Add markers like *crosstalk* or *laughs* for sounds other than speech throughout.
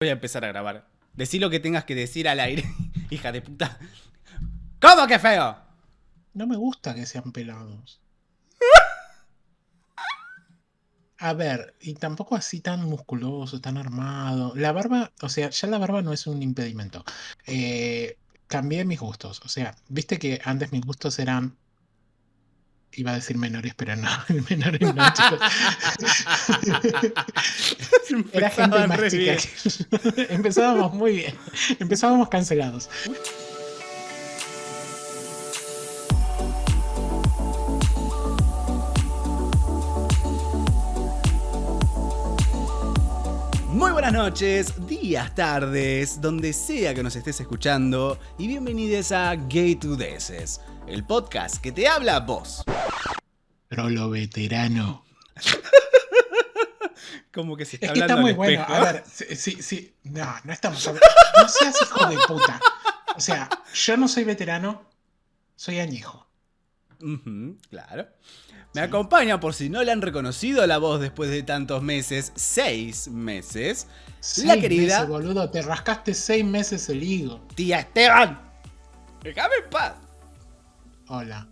Voy a empezar a grabar. Decí lo que tengas que decir al aire, *laughs* hija de puta. ¿Cómo que feo? No me gusta que sean pelados. A ver, y tampoco así tan musculoso, tan armado. La barba, o sea, ya la barba no es un impedimento. Eh, cambié mis gustos. O sea, viste que antes mis gustos eran. Iba a decir menores, pero no, *laughs* menores no, chicos. Era gente más chica. *laughs* Empezábamos muy bien. Empezábamos cancelados. Muy buenas noches, días, tardes, donde sea que nos estés escuchando, y bienvenidos a Gay to Deces, el podcast que te habla a vos. Trolo veterano. *laughs* Como que se está Es que hablando está muy bueno. espejo. A ver, sí, sí. No, no estamos hablando. No seas hijo de puta. O sea, yo no soy veterano, soy añejo. Claro. Me Sí. acompaña, por si no le han reconocido la voz después de tantos meses, seis meses, La querida- meses, boludo, te rascaste seis meses el higo. tía Esteban. Déjame en paz. Hola.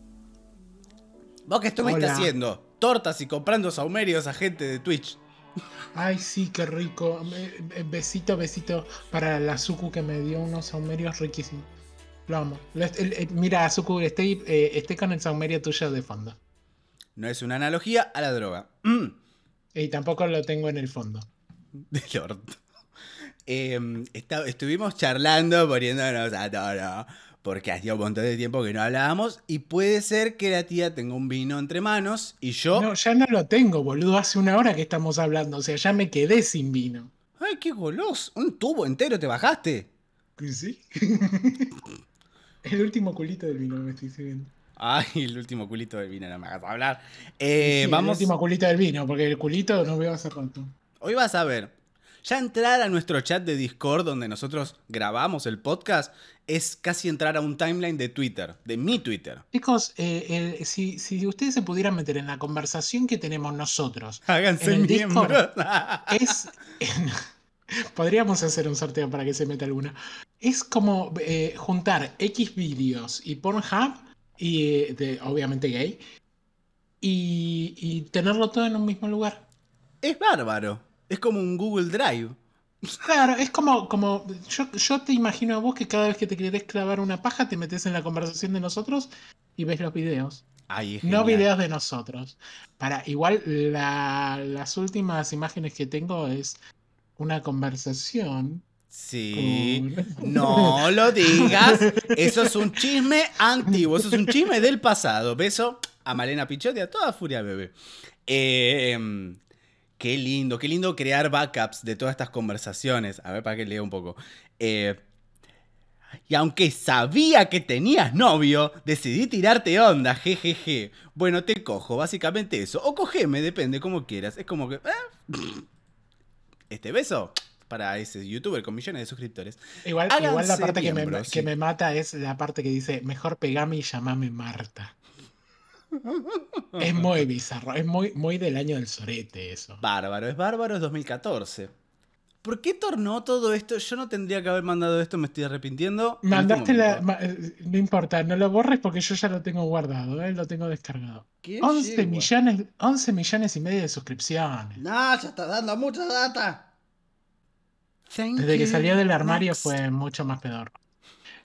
¿Vos qué estuviste Hola. haciendo? Tortas y comprando saumerios a gente de Twitch. Ay, sí, qué rico. Me- eh, Besito, besito para la Suku que me dio unos saumerios riquísimos. Lo amo. Mira, Suku, estoy, eh, estoy con el saumerio tuyo de fondo. No es una analogía a la droga. Mm. Y tampoco lo tengo en el fondo. *laughs* Del orto. Eh, esta- estuvimos charlando, poniéndonos a tono, porque hacía un montón de tiempo que no hablábamos, y puede ser que la tía tenga un vino entre manos y yo... No, ya no lo tengo, boludo. Hace una hora que estamos hablando. O sea, ya me quedé sin vino. ¡Ay, qué goloso! Un tubo entero te bajaste. ¿Sí? *laughs* el último culito del vino me estoy sirviendo. Ay, el último culito del vino, no me hagas hablar. Eh, Sí, vamos... El último culito del vino, porque el culito no veo hace rato. Hoy vas a ver. Ya entrar a nuestro chat de Discord donde nosotros grabamos el podcast es casi entrar a un timeline de Twitter, de mi Twitter. Chicos, eh, el- si, si ustedes se pudieran meter en la conversación que tenemos nosotros, Háganse En el *laughs* es. *laughs* Podríamos hacer un sorteo para que se meta alguna. Es como eh, juntar X vídeos y Pornhub, y eh, de, obviamente gay, y, y tenerlo todo en un mismo lugar. es bárbaro. Es como un Google Drive. Claro, es como, como yo, yo te imagino a vos que cada vez que te querés clavar una paja te metes en la conversación de nosotros y ves los videos. Ay, No videos de nosotros. Para, igual la- las últimas imágenes que tengo es una conversación. Sí. con- No lo digas. Eso es un chisme antiguo. Eso es un chisme del pasado. Beso a Malena Pichotti, a toda furia bebé. Eh, qué lindo, qué lindo crear backups de todas estas conversaciones. A ver, para que lea un poco. Eh, y aunque sabía que tenías novio, decidí tirarte onda, jejeje. Bueno, te cojo, básicamente eso. O cogeme, depende, como quieras. Es como que... eh, *sniffs* Este beso para ese youtuber con millones de suscriptores. Igual, igual la parte que, me, que me mata es la parte que dice, mejor pegame y llamame Marta. Es muy bizarro, es muy, muy del año del sorete eso. Bárbaro, es bárbaro, es 2014. ¿Por qué tornó todo esto? Yo no tendría que haber mandado esto, me estoy arrepintiendo. en este Mandaste la... ma- eh, No importa, no lo borres porque yo ya lo tengo guardado, eh, lo tengo descargado. ¿Qué 11 yegua? millones, 11 millones y medio de suscripciones. No, ya está dando mucha data. Thank Desde que salió del armario Next. fue mucho más pedor.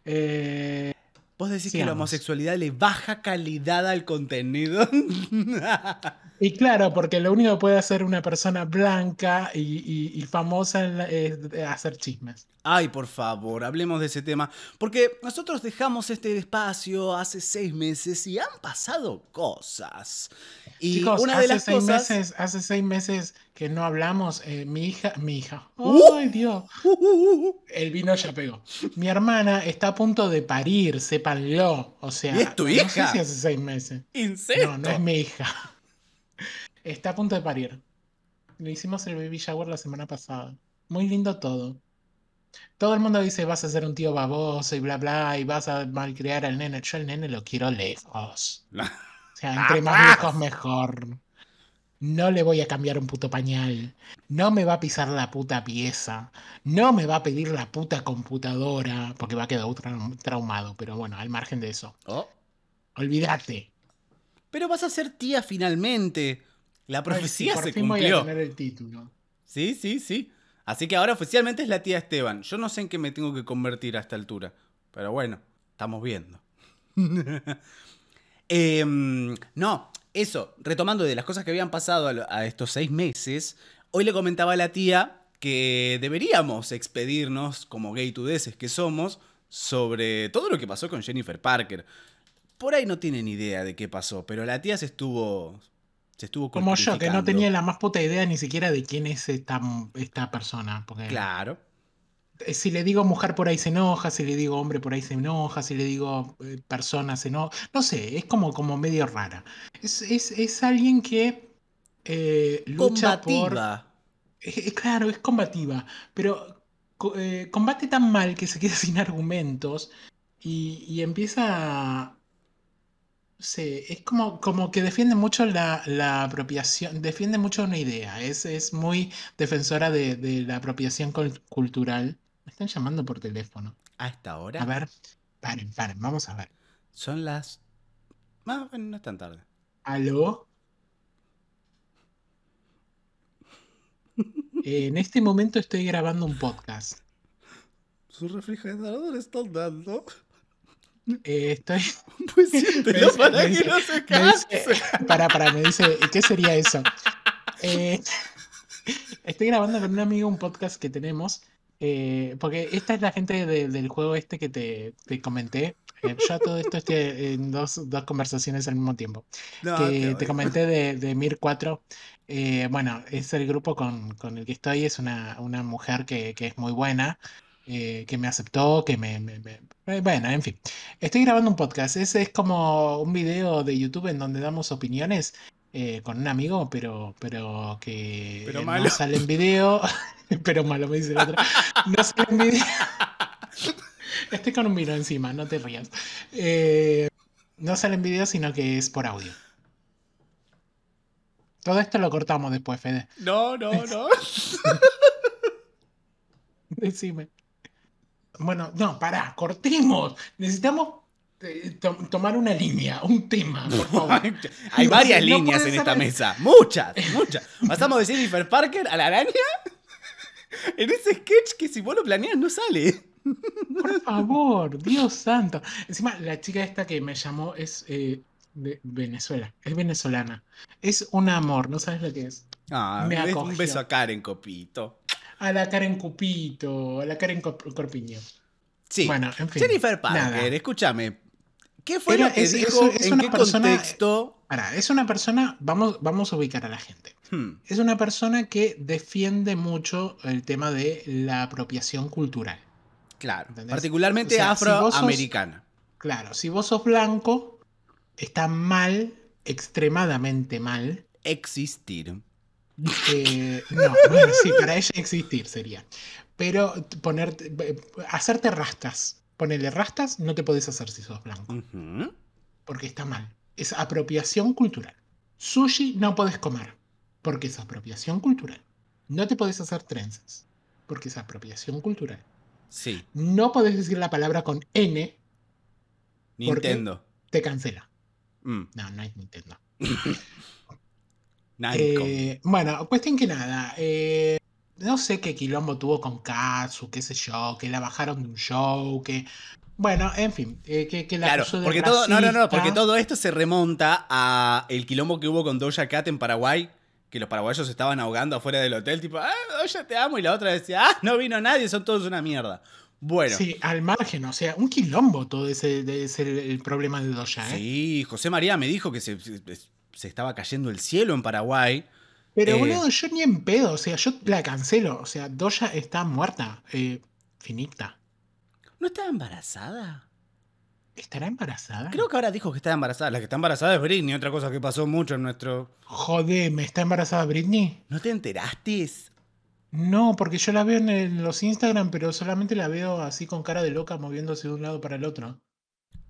Eh, Vos decís que la homosexualidad le baja calidad al contenido. *laughs* y claro, porque lo único que puede hacer una persona blanca y, y- y famosa la- es hacer chismes. Ay, por favor, hablemos de ese tema. Porque nosotros dejamos este espacio hace seis meses y han pasado cosas. Y Chicos, una hace de las seis cosas. meses, hace seis meses que no hablamos, eh, mi hija, mi hija. Uh. ¡Ay, Dios! Uh, uh, uh. El vino ya pegó. Mi hermana está a punto de parir, sépanlo. O sea, ¿Y es tu no hija? sé si hace seis meses. No, no es mi hija. Está a punto de parir. Le hicimos el baby shower la semana pasada. Muy lindo todo. Todo el mundo dice vas a ser un tío baboso y bla bla y vas a malcriar al nene. Yo al nene lo quiero lejos. O sea, entre más viejos mejor. no le voy a cambiar un puto pañal, no me va a pisar la puta pieza, no me va a pedir la puta computadora, porque va a quedar tra- traumado, pero bueno, al margen de eso. Oh. Olvídate. Pero vas a ser tía finalmente. La Ay, sí, profecía se fin voy a cumplió. tener el título. Sí, sí, sí. Así que ahora oficialmente es la tía Esteban. Yo no sé en qué me tengo que convertir a esta altura. Pero bueno, estamos viendo. *laughs* Em, no, eso, retomando de las cosas que habían pasado a, lo- a estos seis meses, hoy le comentaba a la tía que deberíamos expedirnos, como gay tudeses que somos, sobre todo lo que pasó con Jennifer Parker. Por ahí no tienen idea de qué pasó, pero la tía se estuvo. Se estuvo Como yo, que no tenía la más puta idea ni siquiera de quién es esta, esta persona. Porque Claro. eh, si le digo mujer por ahí se enoja, si le digo hombre por ahí se enoja, si le digo eh, persona se enoja. No sé, es como, como medio rara. Es, es, es alguien que eh, lucha por. Combativa. Eh, eh, claro, es combativa, pero eh, combate tan mal que se queda *laughs* sin argumentos y, y empieza... sé, es como, como que defiende mucho la, la apropiación, defiende mucho una idea, es, es muy defensora de, de la apropiación cul- cultural. Me están llamando por teléfono. A esta hora A ver, paren, paren, vamos a ver. son las. Ah, bueno, no es tan tarde. ¿Aló? *laughs* En este momento estoy grabando un podcast. Su refrigerador está andando. Eh, estoy... *laughs* Pues *laughs* dice- para que no se dice, para, para, me dice, ¿qué sería eso? Eh, *laughs* estoy grabando con un amigo un podcast que tenemos, eh, porque esta es la gente de- del juego este que te, te comenté. Eh, yo todo esto estoy en dos, dos conversaciones al mismo tiempo. No, que te comenté de, de Mir 4. eh, bueno, es el grupo con, con el que estoy, es una, una mujer que, que es muy buena, eh, que me aceptó, que me, me- me- eh, Bueno, en fin. Estoy grabando un podcast, es, es como un video de YouTube en donde damos opiniones eh, con un amigo, pero, pero que Pero no malo. sale en video, *laughs* pero malo me dice el otro. No sale en video. *laughs* Estoy con un vino encima, no te rías. Eh, no sale en video, sino que es por audio. Todo esto lo cortamos después, Fede. No, no, no. *laughs* Decime. Bueno, no, pará, cortemos. Necesitamos eh, to- tomar una línea, un tema, por *laughs* favor. Hay No varias no líneas en esta el- mesa. Muchas, *laughs* muchas. Pasamos de Jennifer Parker a la araña. En ese sketch que si vos lo planeas no sale. Por favor, Dios santo. Encima, la chica esta que me llamó es eh, de Venezuela, es venezolana. Es un amor, no sabes lo que es. Ah, Me un beso a Karen, copito. A la Karen Cupito, a la Karen Cor- Corpiño. Sí. Bueno, en fin. Jennifer Parker, nada. escúchame. ¿Qué fue Era- lo que es- dijo? es ¿En una qué persona- contexto? Pará, es una persona, vamos, vamos a ubicar a la gente. Hmm, Es una persona que defiende mucho el tema de la apropiación cultural. claro. ¿Entendés? Particularmente O sea, si vos sos- afroamericana. Claro, si vos sos blanco, está mal, extremadamente mal. Existir. Eh, no, bueno, sí, para ella existir sería. Pero ponerte, hacerte rastas. Ponerle rastas no te podés hacer si sos blanco, porque está mal. Es apropiación cultural. Sushi no podés comer, porque es apropiación cultural. No te podés hacer trenzas, porque es apropiación cultural. Sí. No podés decir la palabra con N. Nintendo. te cancela. Mm, No, no es Nintendo. *laughs* Eh, bueno, cuestión que nada. eh, no sé qué quilombo tuvo con Katsu, qué sé yo, que la bajaron de un show, que. Bueno, en fin, eh, que, que la Claro, de porque todo, no, no, no, porque todo esto se remonta a el quilombo que hubo con Doja Cat en Paraguay, que los paraguayos estaban ahogando afuera del hotel, tipo, ah, Doja te amo, y la otra decía, ah, no vino nadie, son todos una mierda. Bueno, sí, Sí, al margen, o sea, un quilombo todo ese de ser el, el problema de Doja, ¿eh? José María me dijo que se, se- estaba cayendo el cielo en Paraguay. Pero eh, boludo, yo ni en pedo, o sea, yo la cancelo, o sea, Doja está muerta, eh, finita. ¿No estaba embarazada? ¿Estará embarazada? Creo que ahora dijo que estaba embarazada. La que está embarazada es Britney, otra cosa que pasó mucho en nuestro... Jodeme, ¿está embarazada Britney? ¿No te enteraste? No, porque yo la veo en el- los Instagram, pero solamente la veo así con cara de loca moviéndose de un lado para el otro.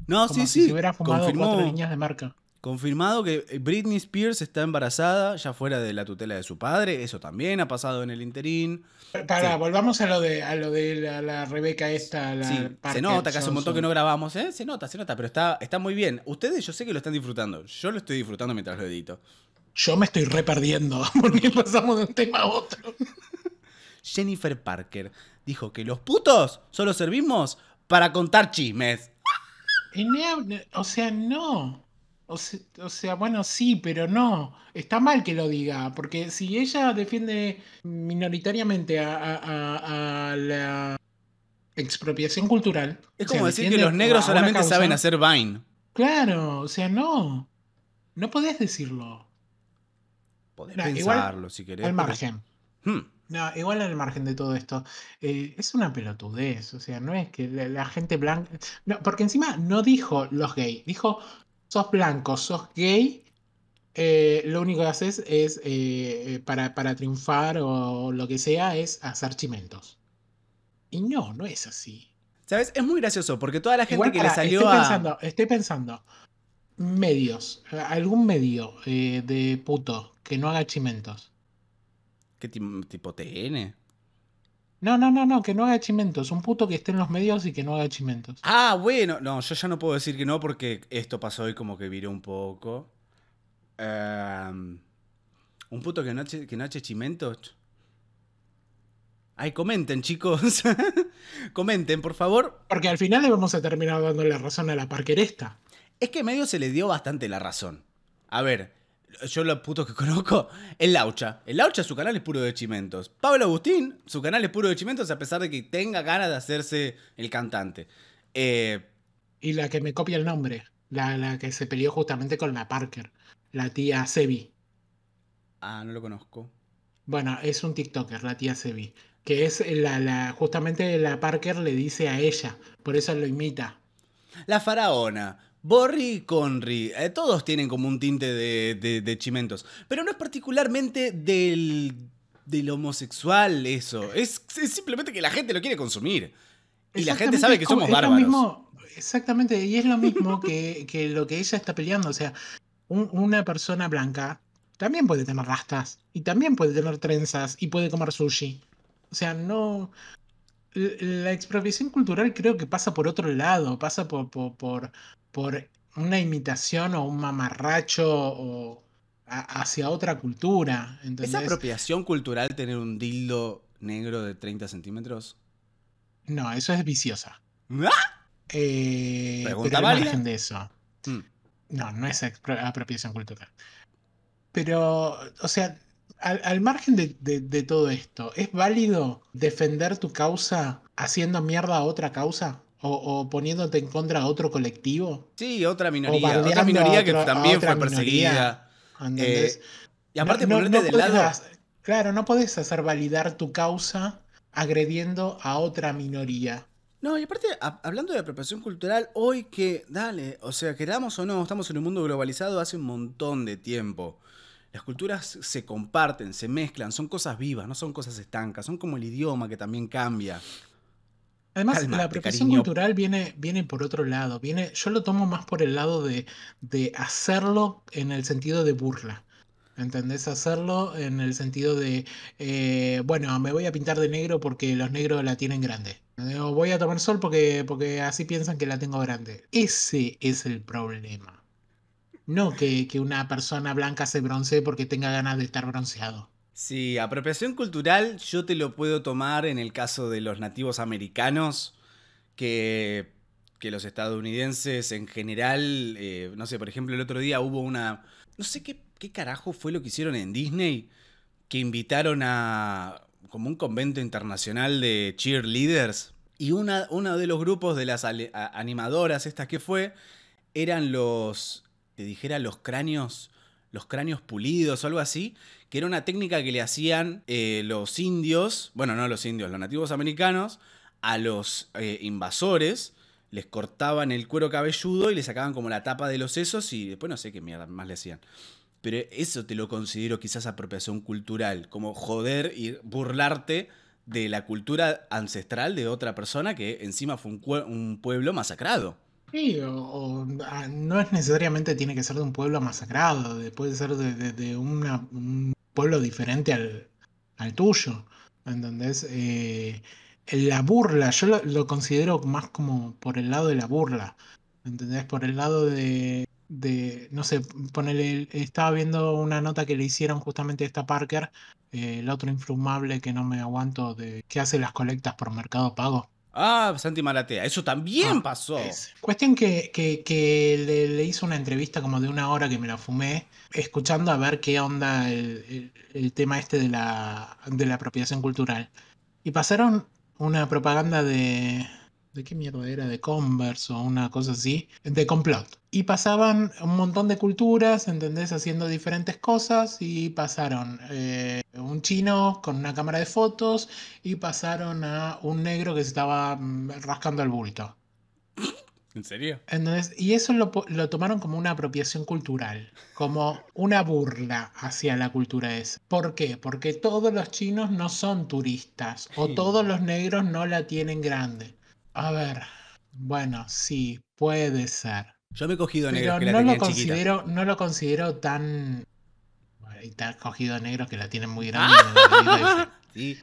No, Como sí, si sí. se hubiera fumado confirmó, cuatro líneas de marca. Confirmado que Britney Spears está embarazada, ya fuera de la tutela de su padre. Eso también ha pasado en el interín. Para, Sí. volvamos a lo de a lo de la, la Rebeca esta, la Sí, se nota que hace un montón que no grabamos, ¿eh? Se nota, se nota, pero está, está muy bien. Ustedes yo sé que lo están disfrutando. Yo lo estoy disfrutando mientras lo edito. Yo me estoy re perdiendo *laughs* porque pasamos de un tema a otro. *laughs* Jennifer Parker dijo que los putos solo servimos para contar chismes. O sea, no. O se- o sea, bueno, sí, pero no. Está mal que lo diga, porque si ella defiende minoritariamente a, a- a- a la expropiación cultural. Es como decir que los negros solamente causa, saben hacer Vine. Claro, o sea, no. No podés decirlo. Podés igual, pensarlo si querés. Al margen. Hmm. No, igual al margen de todo esto, eh, es una pelotudez, o sea, no es que la, la gente blanca... No, porque encima no dijo los gays, dijo sos blanco, sos gay, eh, lo único que haces es, eh, eh, para, para triunfar o lo que sea, es hacer chimentos. Y no, no es así. ¿Sabes? Es muy gracioso porque toda la gente Igual, que le salió estoy a. pensando, estoy pensando, medios, algún medio eh, de puto que no haga chimentos. ¿Qué ti- tipo TN? No, no, no, no, que no haga chimentos. Un puto que esté en los medios y que no haga chimentos. Ah, bueno. No, yo ya no puedo decir que no porque esto pasó y como que viré un poco. Ehm, un puto que no, que no eche chimentos. Ay, comenten, chicos. *laughs* comenten, por favor. Porque al final le vamos a terminar dando la razón a la parqueresta. Es que medio se le dio bastante la razón. A ver, yo lo puto que *laughs* conozco, el Laucha. El Laucha, su canal es puro de chimentos. Pablo Agustín, su canal es puro de chimentos a pesar de que tenga ganas de hacerse el cantante. Eh, Y la que me copia el nombre. La, la que se peleó justamente con la Parker. La tía Sebi. ah, no lo conozco. Bueno, es un TikToker, la tía Sebi. Que es la, la. Justamente la Parker le dice a ella. Por eso lo imita. La faraona. Borri y Conry, eh, todos tienen como un tinte de, de- de chimentos. Pero no es particularmente del, del homosexual eso. Es, es simplemente que la gente lo quiere consumir. Y la gente sabe que somos es lo bárbaros. mismo- exactamente, y es lo mismo *laughs* que, que lo que ella está peleando. O sea, un- una persona blanca también puede tener rastas, y también puede tener trenzas, y puede comer sushi. O sea, no. La expropiación cultural creo que pasa por otro lado, pasa por, por, por, por una imitación o un mamarracho o a- hacia otra cultura. ¿Es ¿entendés? apropiación cultural tener un dildo negro de 30 centímetros? No, eso es viciosa. ¿Ah? Eh, Pregunta pero válida. de eso. Mm. No, no es apropiación cultural. Pero, o sea, al, al margen de, de- de todo esto, ¿es válido defender tu causa haciendo mierda a otra causa? ¿O, o poniéndote en contra a otro colectivo? Sí, otra minoría. Otra minoría que otro- también fue perseguida. Eh, y aparte No- ponerte no lado. hacer- claro, no podés hacer validar tu causa agrediendo a otra minoría. No, y aparte, a- hablando de apropiación cultural, hoy que, dale, o sea, queramos o no, estamos en un mundo globalizado hace un montón de tiempo. Las culturas se comparten, se mezclan, son cosas vivas, no son cosas estancas, son como el idioma que también cambia. Además, Cálmate, la apropiación cariño. cultural viene, viene por otro lado. Viene, yo lo tomo más por el lado de, de hacerlo en el sentido de burla. ¿Entendés? Hacerlo en el sentido de, eh, bueno, me voy a pintar de negro porque los negros la tienen grande. O voy a tomar sol porque, porque así piensan que la tengo grande. Ese es el problema. No que, que una persona blanca se broncee porque tenga ganas de estar bronceado. Sí, apropiación cultural yo te lo puedo tomar en el caso de los nativos americanos, que, que los estadounidenses en general, eh, no sé, por ejemplo, el otro día hubo una, no sé qué, qué carajo fue lo que hicieron en Disney, que invitaron a como un convento internacional de cheerleaders y uno de los grupos de las animadoras, estas que fue, eran los, dijera, los cráneos, los cráneos pulidos o algo así, que era una técnica que le hacían eh, los indios, bueno, no los indios, los nativos americanos, a los eh, invasores, les cortaban el cuero cabelludo y le sacaban como la tapa de los sesos y después no sé qué mierda más le hacían. Pero eso te lo considero quizás apropiación cultural, como joder y burlarte de la cultura ancestral de otra persona que encima fue un pueblo masacrado. Sí, o, ah, no es necesariamente tiene que ser de un pueblo masacrado, de- puede ser de, de- un pueblo diferente al, al tuyo, ¿entendés? Eh, la burla, yo lo, considero más como por el lado de la burla, ¿entendés? Por el lado de, de no sé, ponele, estaba viendo una nota que le hicieron justamente a esta Parker, eh, el otro infumable que no me aguanto, de que hace las colectas por Mercado Pago. Ah, Santi Maratea, eso también Ah, pasó. es- Cuestión que, que- que le, le hizo una entrevista como de una hora que me la fumé, escuchando a ver qué onda el, el- el tema este de la, de la apropiación cultural. Y pasaron una propaganda de... ¿De qué mierda era? De Converse o una cosa así, de complot. Y pasaban un montón de culturas, ¿entendés? Haciendo diferentes cosas y pasaron eh, un chino con una cámara de fotos y pasaron a un negro que se estaba mm, rascando el bulto. ¿En serio? ¿Entendés? Y eso lo, lo tomaron como una apropiación cultural, como una burla hacia la cultura esa. ¿Por qué? Porque todos los chinos no son turistas o todos los negros no la tienen grande. A ver, bueno, sí, puede ser. Yo me he cogido Pero negros que la no lo tenían chiquita. considero, no lo considero tan... Bueno, Y te has cogido negros que la tienen muy grande. la- la- *laughs* Sí,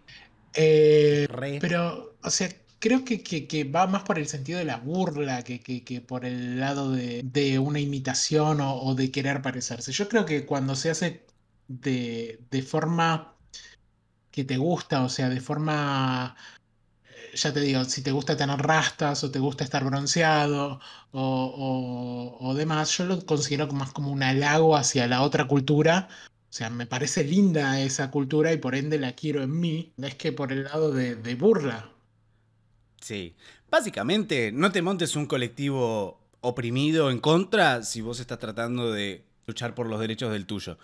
Eh, pero, o sea, creo que, que- que va más por el sentido de la burla que, que- que por el lado de, de una imitación o, o de querer parecerse. Yo creo que cuando se hace de, de forma que te gusta, o sea, de forma, ya te digo, si te gusta tener rastas o te gusta estar bronceado o, o- demás, yo lo considero más como un halago hacia la otra cultura. O sea, me parece linda esa cultura y por ende la quiero en mí. Es que por el lado de, de burla. Sí. Básicamente, no te montes un colectivo oprimido en contra si vos estás tratando de luchar por los derechos del tuyo.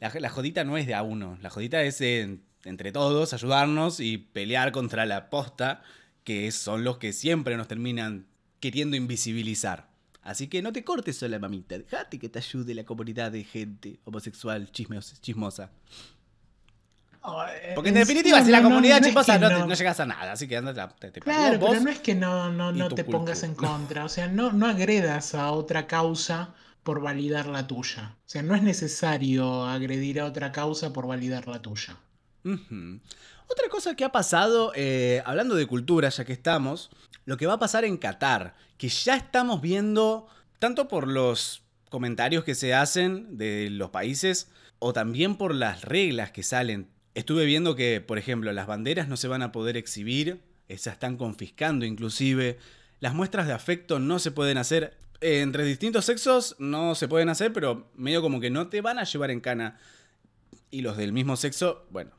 La, la jodita no es de a uno, la jodita es de- entre todos ayudarnos y pelear contra la posta, que son los que siempre nos terminan queriendo invisibilizar. Así que no te cortes sola, mamita. Dejate que te ayude la comunidad de gente homosexual chismos- chismosa. Porque en definitiva, si la comunidad chismosa no, llegas a nada. Así que andate, te, te Claro, vos pero no es que no, no, te pongas en contra. O sea, no, no agredas a otra causa por validar la tuya. O sea, no es necesario agredir a otra causa por validar la tuya. Otra cosa que ha pasado, eh, hablando de cultura, ya que estamos, lo que va a pasar en Qatar, que ya estamos viendo, tanto por los comentarios que se hacen de los países, o también por las reglas que salen. Estuve viendo que, por ejemplo, las banderas no se van a poder exhibir, eh, se están confiscando inclusive, las muestras de afecto no se pueden hacer. Eh, entre distintos sexos no se pueden hacer, pero medio como que no te van a llevar en cana. Y los del mismo sexo, bueno,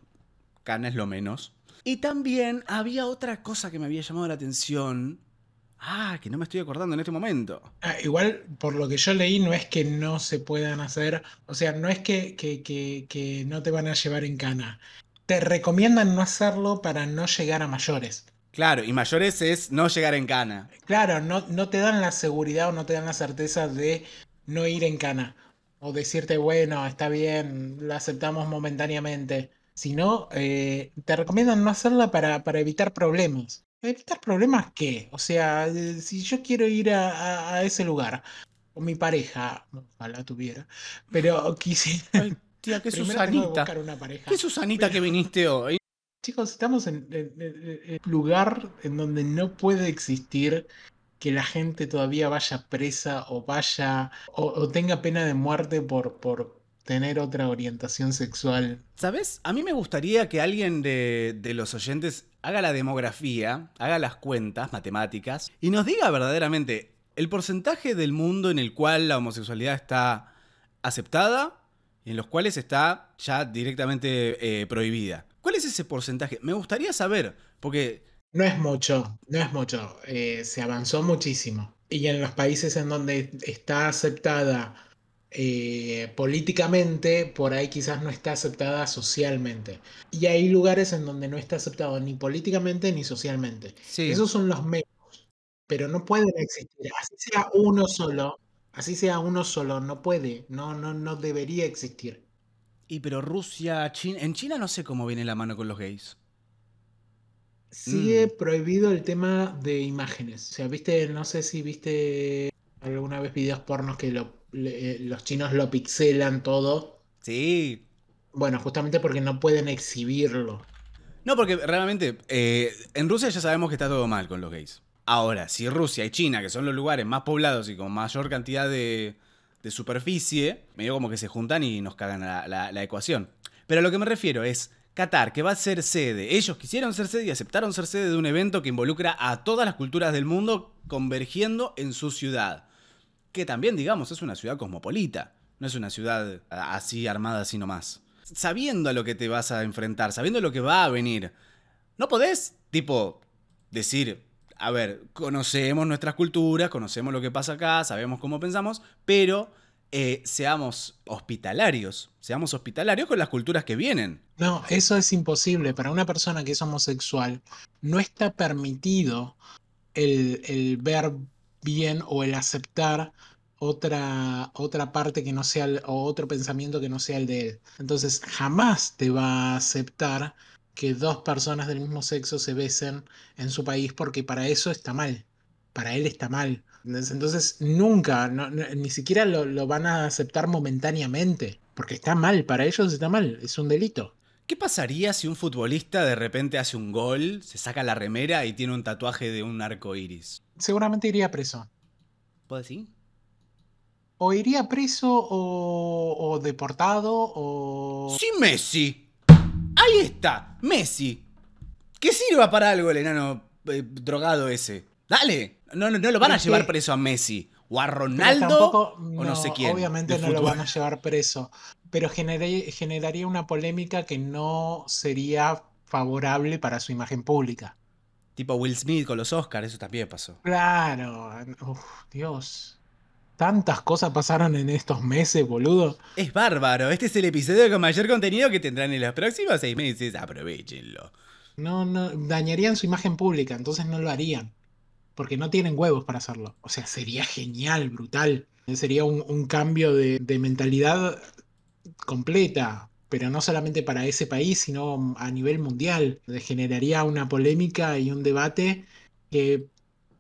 cana es lo menos. Y también había otra cosa que me había llamado la atención. Ah, que no me estoy acordando en este momento. Ah, igual, por lo que yo leí, no es que no se puedan hacer, o sea, no es que, que, que, que no te van a llevar en cana. Te recomiendan no hacerlo para no llegar a mayores. Claro, y mayores es no llegar en cana. Claro, no, no te dan la seguridad o no te dan la certeza de no ir en cana. O decirte, bueno, está bien, la aceptamos momentáneamente. Sino, eh, te recomiendan no hacerla para, para evitar problemas. ¿Evitar problemas qué? O sea, eh, si yo quiero ir a, a- a ese lugar con mi pareja, ojalá tuviera, pero quisiera... Ay, tía, qué *laughs* Susanita. una pareja. Qué Susanita que viniste hoy. Chicos, estamos en un lugar en donde no puede existir que la gente todavía vaya presa o vaya o, o tenga pena de muerte por, por tener otra orientación sexual. ¿Sabes? A mí me gustaría que alguien de, de los oyentes haga la demografía, haga las cuentas matemáticas y nos diga verdaderamente el porcentaje del mundo en el cual la homosexualidad está aceptada y en los cuales está ya directamente eh, prohibida. ¿Cuál es ese porcentaje? Me gustaría saber, porque No es mucho, no es mucho. eh, se avanzó muchísimo. Y en los países en donde está aceptada eh, políticamente, por ahí quizás no está aceptada socialmente. Y hay lugares en donde no está aceptado ni políticamente ni socialmente. sí, Esos son los menos, pero no pueden existir. Así sea uno solo, así sea uno solo, no puede, no, no, no debería existir. y pero Rusia, China, en China no sé cómo viene la mano con los gays. Sigue Mm. prohibido el tema de imágenes. O sea, viste, no sé si viste alguna vez videos pornos que lo- le- eh, los chinos lo pixelan todo. Sí. Bueno, justamente porque no pueden exhibirlo. No, porque realmente eh, en Rusia ya sabemos que está todo mal con los gays. Ahora, si Rusia y China, que son los lugares más poblados y con mayor cantidad de, de superficie, medio como que se juntan y nos cagan la, la- la ecuación. Pero a lo que me refiero es Qatar, que va a ser sede. Ellos quisieron ser sede y aceptaron ser sede de un evento que involucra a todas las culturas del mundo convergiendo en su ciudad. Que también, digamos, es una ciudad cosmopolita. No es una ciudad así armada así nomás. Sabiendo a lo que te vas a enfrentar, sabiendo lo que va a venir. No podés, tipo, decir, a ver, conocemos nuestras culturas, conocemos lo que pasa acá, sabemos cómo pensamos, pero eh, seamos hospitalarios. Seamos hospitalarios con las culturas que vienen. No, eso es imposible. Para una persona que es homosexual, no está permitido el, el ver bien o el aceptar otra, otra parte que no sea, el- o otro pensamiento que no sea el de él. Entonces, jamás te va a aceptar que dos personas del mismo sexo se besen en su país porque para eso está mal. Para él está mal. Entonces, nunca, no- no- ni siquiera lo, lo van a aceptar momentáneamente. Porque está mal, para ellos está mal, es un delito. ¿Qué pasaría si un futbolista de repente hace un gol, se saca la remera y tiene un tatuaje de un arco iris? Seguramente iría preso. ¿Puedo decir? O iría preso o, o deportado o... ¡Sí, Messi! Ahí está, Messi. Que sirva para algo el enano eh, drogado ese. Dale. No, no, no lo van a llevar que- preso a Messi. O a Ronaldo. tampoco- o no sé quién, Obviamente no lo van a llevar preso. Pero generaría, generaría una polémica que no sería favorable para su imagen pública. Tipo Will Smith con los Oscars, eso también pasó. Claro. Uf, Dios. Tantas cosas pasaron en estos meses, boludo. Es bárbaro. Este es el episodio con mayor contenido que tendrán en los próximos seis meses. Aprovechenlo. No, no, dañarían su imagen pública, entonces no lo harían. Porque no tienen huevos para hacerlo. O sea, sería genial, brutal. Sería un, un cambio de, de mentalidad completa, pero no solamente para ese país, sino a nivel mundial. Generaría una polémica y un debate que,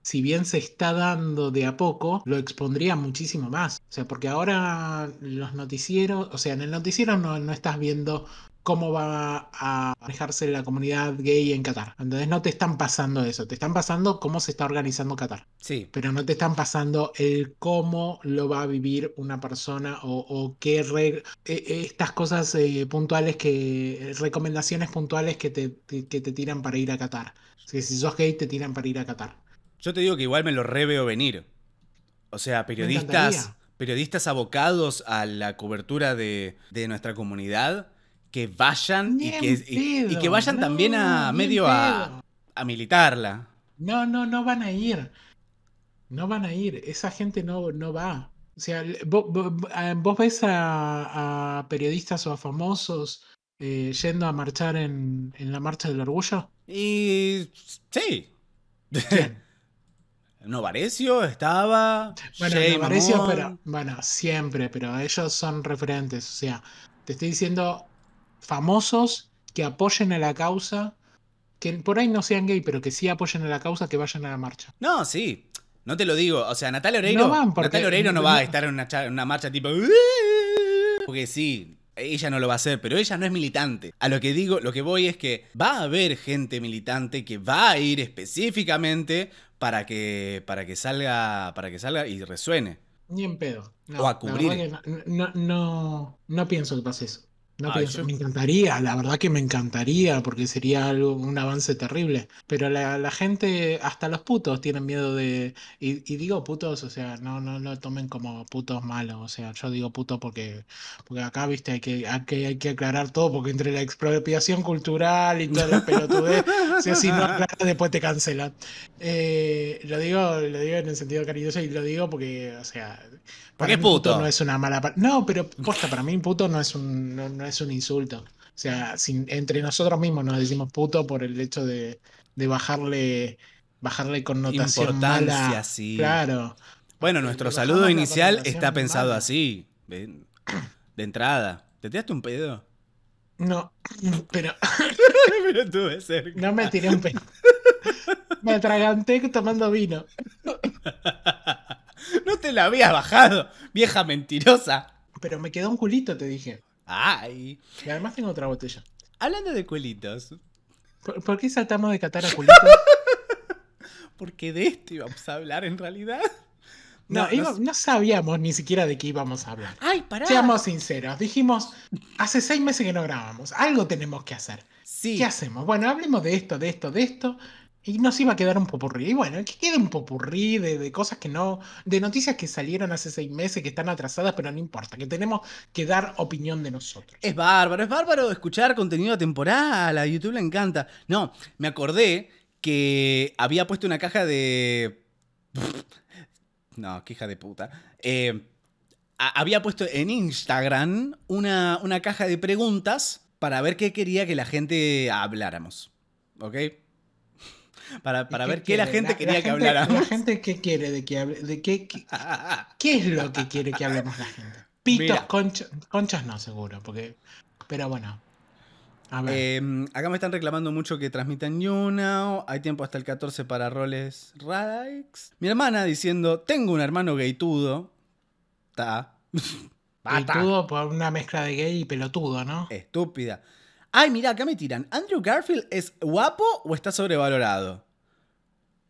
si bien se está dando de a poco, lo expondría muchísimo más. O sea, porque ahora los noticieros, o sea, en el noticiero no, no estás viendo cómo va a manejarse la comunidad gay en Qatar. Entonces no te están pasando eso, te están pasando cómo se está organizando Qatar, Sí. pero no te están pasando el cómo lo va a vivir una persona o, o qué re- eh, eh, estas cosas eh, puntuales que recomendaciones puntuales que te, que te tiran para ir a Qatar. O sea, si sos gay te tiran para ir a Qatar. Yo te digo que igual me lo re veo venir. O sea, periodistas, periodistas abocados a la cobertura de, de nuestra comunidad que vayan y que, y- y pedo, que vayan no, también a medio a, a militarla. No, no, no van a ir. No van a ir. Esa gente no, no va. O sea, vos, ves a, a periodistas o a famosos eh, yendo a marchar en, en la Marcha del Orgullo. Y sí. ¿Quién? *laughs* Novarecio estaba. Bueno, Jay Novarecio, Mamón. pero bueno, siempre, pero ellos son referentes. O sea, te estoy diciendo famosos que apoyen a la causa, que por ahí no sean gay, pero que sí apoyen a la causa, que vayan a la marcha. No, sí. No te lo digo. O sea, Natalia Oreiro. No porque- Natalia Oreiro no va a estar en una, cha- en una marcha tipo. Porque sí. Ella no lo va a hacer, pero ella no es militante. A lo que digo, lo que voy es que va a haber gente militante que va a ir específicamente para que, para que salga, para que salga y resuene. Ni en pedo. No, O a cubrir. no, no, no pienso que pase eso. No yo- Me encantaría, la verdad que me encantaría, porque sería algo, un avance terrible. Pero la, la gente, hasta los putos, tienen miedo de. Y, y digo putos, o sea, no, no lo tomen como putos malos. O sea, yo digo puto porque, porque acá, viste, hay que, hay que, hay que aclarar todo, porque entre la expropiación cultural y toda la pelotudez, o sea, si no *laughs* aclaras, después te cancelan. Eh, lo digo, lo digo en el sentido cariñoso y lo digo porque, o sea, para mí puto. no es una mala. No, pero posta, para mí puto no es un, no, no es un insulto. O sea, sin- entre nosotros mismos nos decimos puto por el hecho de, de bajarle, bajarle connotación Importancia, mala. sí. Claro. Bueno, nuestro saludo inicial está pensado mala. así. De, de entrada. ¿Te tiraste un pedo? No, pero *laughs* *laughs* pero estuve cerca. no me tiré un pedo. Me atraganté tomando vino. *laughs* No te la había bajado, vieja mentirosa. Pero me quedó un culito, te dije. Ay. Y además tengo otra botella. Hablando de cuelitos. ¿Por, por qué saltamos de Qatar a culitos? *laughs* Porque de esto íbamos a hablar en realidad. No, No, iba- no- no sabíamos ni siquiera de qué íbamos a hablar. Ay, pará. Seamos sinceros, dijimos, hace seis meses que no grabamos, algo tenemos que hacer. Sí. ¿Qué hacemos? Bueno, hablemos de esto, de esto, de esto. Y nos iba a quedar un popurrí. Y bueno, que quede un popurrí de, de cosas que no. de noticias que salieron hace seis meses, que están atrasadas, pero no importa, que tenemos que dar opinión de nosotros. Es bárbaro, es bárbaro escuchar contenido temporal. A YouTube le encanta. No, me acordé que había puesto una caja de. *laughs* No, qué hija de puta. Eh, había puesto en Instagram una, una caja de preguntas para ver qué quería que la gente habláramos. ¿Ok? Para, para ¿Y ver qué la gente quería que gente- habláramos. La gente, ¿qué quiere de que hable? ¿De qué, qué, qué es lo que quiere que hablemos la gente? *laughs* Pitos, Mira. concha- conchas no, seguro, porque. Pero bueno. A ver. Eh, acá me están reclamando mucho que transmitan YouNow. Hay tiempo hasta el 14 para roles Radix. Mi hermana diciendo: Tengo un hermano gaytudo. Ta. *laughs* y todo por una mezcla de gay y pelotudo, ¿no? Estúpida. Ay, mira, acá me tiran. ¿Andrew Garfield es guapo o está sobrevalorado?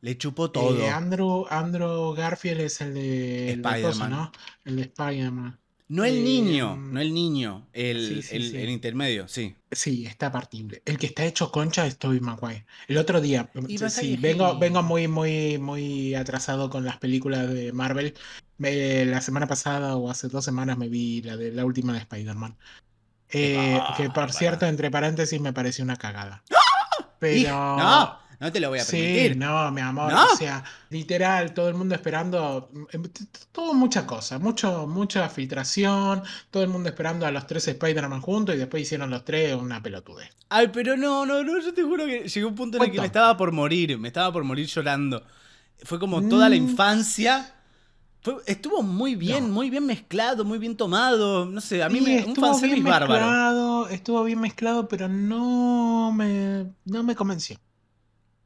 Le chupó todo. Eh, Andrew, Andrew Garfield es el de, Spider-Man. ¿no? El de Spider-Man. no el eh, niño, mm. no el niño. El, Sí, sí, el- sí. el intermedio, sí. Sí, está partible. El que está hecho concha es Tobey Maguire. El otro día, sí, vengo, vengo muy, muy, muy atrasado con las películas de Marvel. Me- la semana pasada o hace dos semanas me vi la de la última de Spider-Man. Eh, que por cierto, entre paréntesis, me pareció una cagada. *gasps* Pero. No, no te lo voy a Sí, permitir. no, mi amor, ¿No? o sea, literal, todo el mundo esperando, em, todo mucha cosa, mucho, mucha filtración, todo el mundo esperando a los tres Spider-Man juntos y después hicieron los tres una pelotudez. Ay, pero no, no, no, yo te juro que llegó un punto en el que me estaba por morir, me estaba por morir llorando. Fue como toda la Mm. infancia. Fue- estuvo muy bien, No. muy bien mezclado, muy bien tomado. No sé, a mí Sí, me, un fanservice bien bárbaro. mezclado, estuvo bien mezclado, pero no me, no me convenció.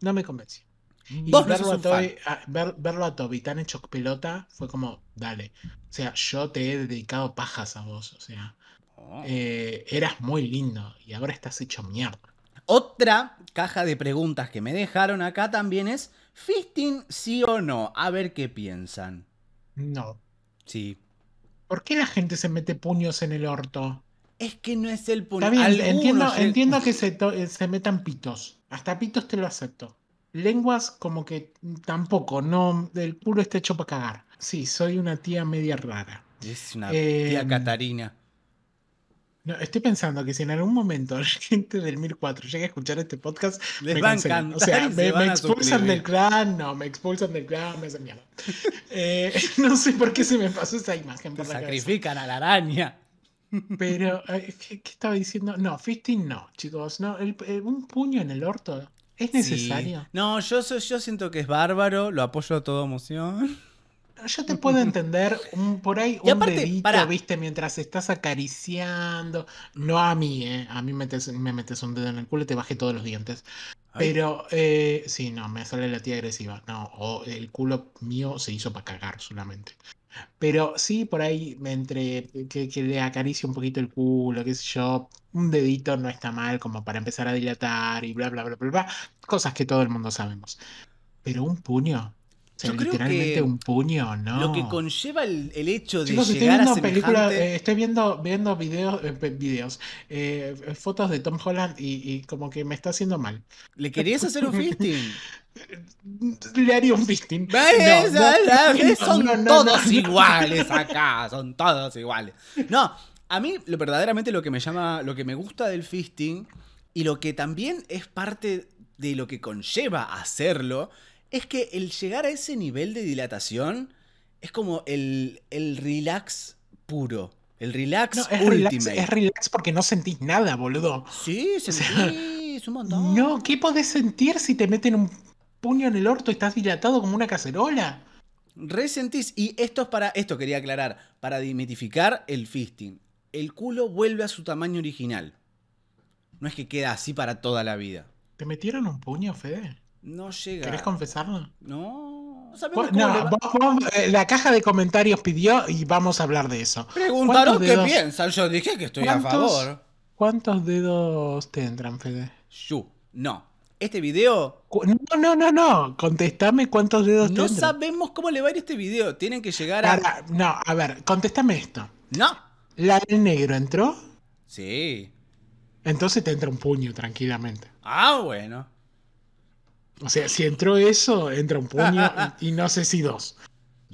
No me convenció. Y Vos no verlo, a Toby, a- ver- verlo a Toby tan hecho pelota fue como, dale. O sea, yo te he dedicado pajas a vos. O sea, Oh. eh, eras muy lindo y ahora estás hecho mierda. Otra caja de preguntas que me dejaron acá también es: ¿Fisting sí o no? A ver qué piensan. No. Sí. ¿Por qué la gente se mete puños en el orto? Es que no es el punto. Está bien, Algunos entiendo, entiendo que *laughs* se, eh, se metan pitos. Hasta pitos te lo acepto. Lenguas como que tampoco, no, el culo está hecho para cagar. Sí, soy una tía media rara. Es una Eh, tía Catarina. No, estoy pensando que si en algún momento la *laughs* gente del 1004 llega a escuchar este podcast, Les me cancelan. O sea, se me, expulsan del clan, no, me expulsan del clan, me hacen mierda. *laughs* Eh, *laughs* no sé por qué se me pasó esa imagen por la cabeza. sacrifican a la araña. Pero, eh, ¿qué, qué estaba diciendo? No, fisting no, chicos. No, el- eh, un puño en el orto. ¿Es necesario? Sí. No, yo, yo siento que es bárbaro, lo apoyo a toda emoción. Yo te puedo entender un, por ahí Y un aparte, dedito, viste, mientras estás acariciando. No a mí, ¿eh? A mí metes- me metes un dedo en el culo y te bajé todos los dientes. Ay. Pero, eh, sí, no, me sale la tía agresiva. No, o el culo mío se hizo para cagar solamente. Pero sí, por ahí, me entre que, que le acaricie un poquito el culo, qué sé yo, un dedito no está mal como para empezar a dilatar y bla, bla, bla, bla, bla. Cosas que todo el mundo sabemos. Pero un puño, Yo creo literalmente que un puño, no. Lo que conlleva el, el hecho de Chicos, estoy llegar a películas, semejante... eh, estoy viendo, viendo videos, eh, videos eh, fotos de Tom Holland y, y como que me está haciendo mal. ¿Le querías hacer un fisting? *laughs* Le haría un fisting. ¿Ves? No, son no, todos iguales acá, son todos iguales. No, a mí lo, verdaderamente lo que me llama, lo que me gusta del fisting y lo que también es parte de lo que conlleva hacerlo, es que el llegar a ese nivel de dilatación es como el, el relax puro, el relax No, es relax, ultimate. es relax porque no sentís nada, boludo. Sí, sentís un montón. No, ¿qué podés sentir si te meten un puño en el orto y estás dilatado como una cacerola? Resentís, y esto es para, esto quería aclarar, para dimitificar el fisting. El culo vuelve a su tamaño original. No es que queda así para toda la vida. ¿Te metieron un puño, Fede? No llega. ¿Querés confesarlo? No. No sabemos Cu- cómo le No, va- vos- vos, eh, la caja de comentarios pidió y vamos a hablar de eso. Preguntaron ¿Cuántos qué dedos- piensan. Yo dije que estoy a ¿Cuántos- favor. ¿Cuántos dedos te entran, Fede? Yu, no. Este video. Cu- No, no, no, no. Contestame cuántos dedos No te entran. sabemos cómo le va a ir este video. Tienen que llegar a. Para- no, a ver, contestame esto. No. ¿La del negro entró? Sí. Entonces te entra un puño tranquilamente. Ah, bueno. O sea, si entró eso, entra un puño *laughs* y, y no sé si dos.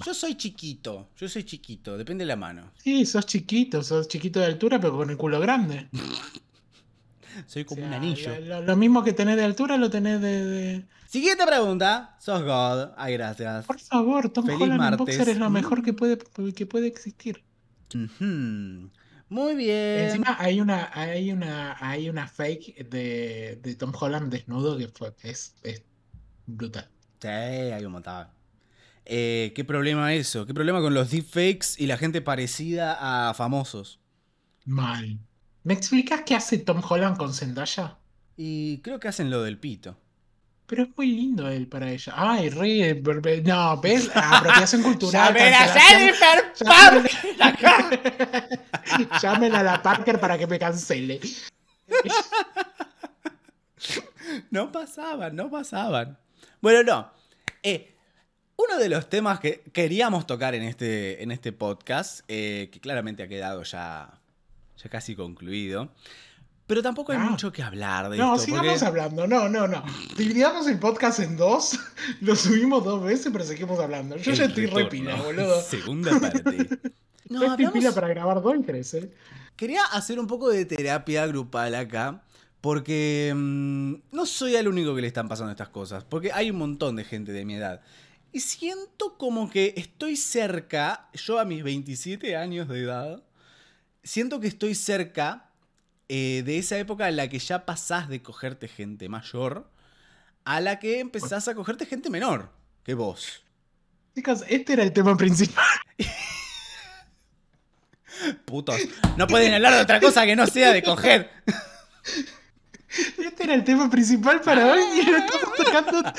Yo soy chiquito. Yo soy chiquito. Depende de la mano. Sí, sos chiquito, sos chiquito de altura, pero con el culo grande. *laughs* Soy O como sea, un anillo. Lo, mismo que tenés de altura lo tenés de. de- Siguiente pregunta. Sos God. Ay, gracias. Por favor, Tom Feliz Holland martes. boxer es lo Mm. mejor que puede, que puede existir. Ujú. Muy bien. Encima hay una, hay una, hay una fake de, de Tom Holland desnudo que fue, es, es brutal. Sí, hay un montón. Eh, ¿Qué problema eso? ¿Qué problema con los deepfakes y la gente parecida a famosos? Mal. ¿Me explicas qué hace Tom Holland con Zendaya? Y creo que hacen lo del pito. Pero es muy lindo él para ella. Ay, re. No, ¿ves? Apropiación cultural. ¡Llamen a. Jennifer Parker *laughs* acá! Llámenla a la Parker para que me cancele. *laughs* No pasaban, no pasaban. Bueno, no. Eh, uno de los temas que queríamos tocar en este, en este podcast, eh, que claramente ha quedado ya, ya casi concluido, pero tampoco hay Ah. mucho que hablar de No, esto. sigamos porque- hablando. No, no, no. Dividamos el podcast en dos. *laughs* Lo subimos dos veces, pero seguimos hablando. Yo ya estoy repila, boludo. *laughs* Segunda parte. *laughs* No, Yo estoy hablamos- pila para grabar dos y tres, ¿eh? Quería hacer un poco de terapia grupal acá, porque mm, no soy el único que le están pasando estas cosas, porque hay un montón de gente de mi edad. Y siento como que estoy cerca, yo a mis 27 años de edad, siento que estoy cerca eh, de esa época en la que ya pasás de cogerte gente mayor a la que empezás a cogerte gente menor que vos. Chicos, este era el tema principal. Putos, no pueden hablar de otra cosa que no sea de coger. *laughs* Este era el tema principal para hoy y lo estamos tocando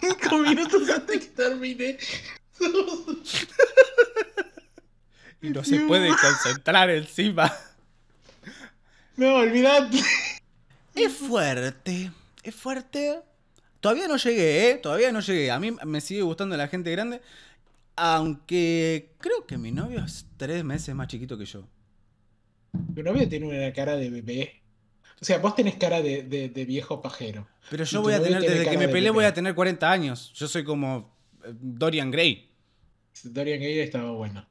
cinco minutos antes que termine. Y no se puede concentrar encima. No, olvidate. Es fuerte, es fuerte. Todavía no llegué, ¿eh? Todavía no llegué. A mí me sigue gustando la gente grande. Aunque creo que mi novio es tres meses más chiquito que yo. Tu novio tiene una cara de bebé. O sea, vos tenés cara de, de- de viejo pajero. Pero yo voy a tener, desde que me peleé, voy a tener 40 años. Yo soy como eh, Dorian Gray. Dorian Gay estaba bueno.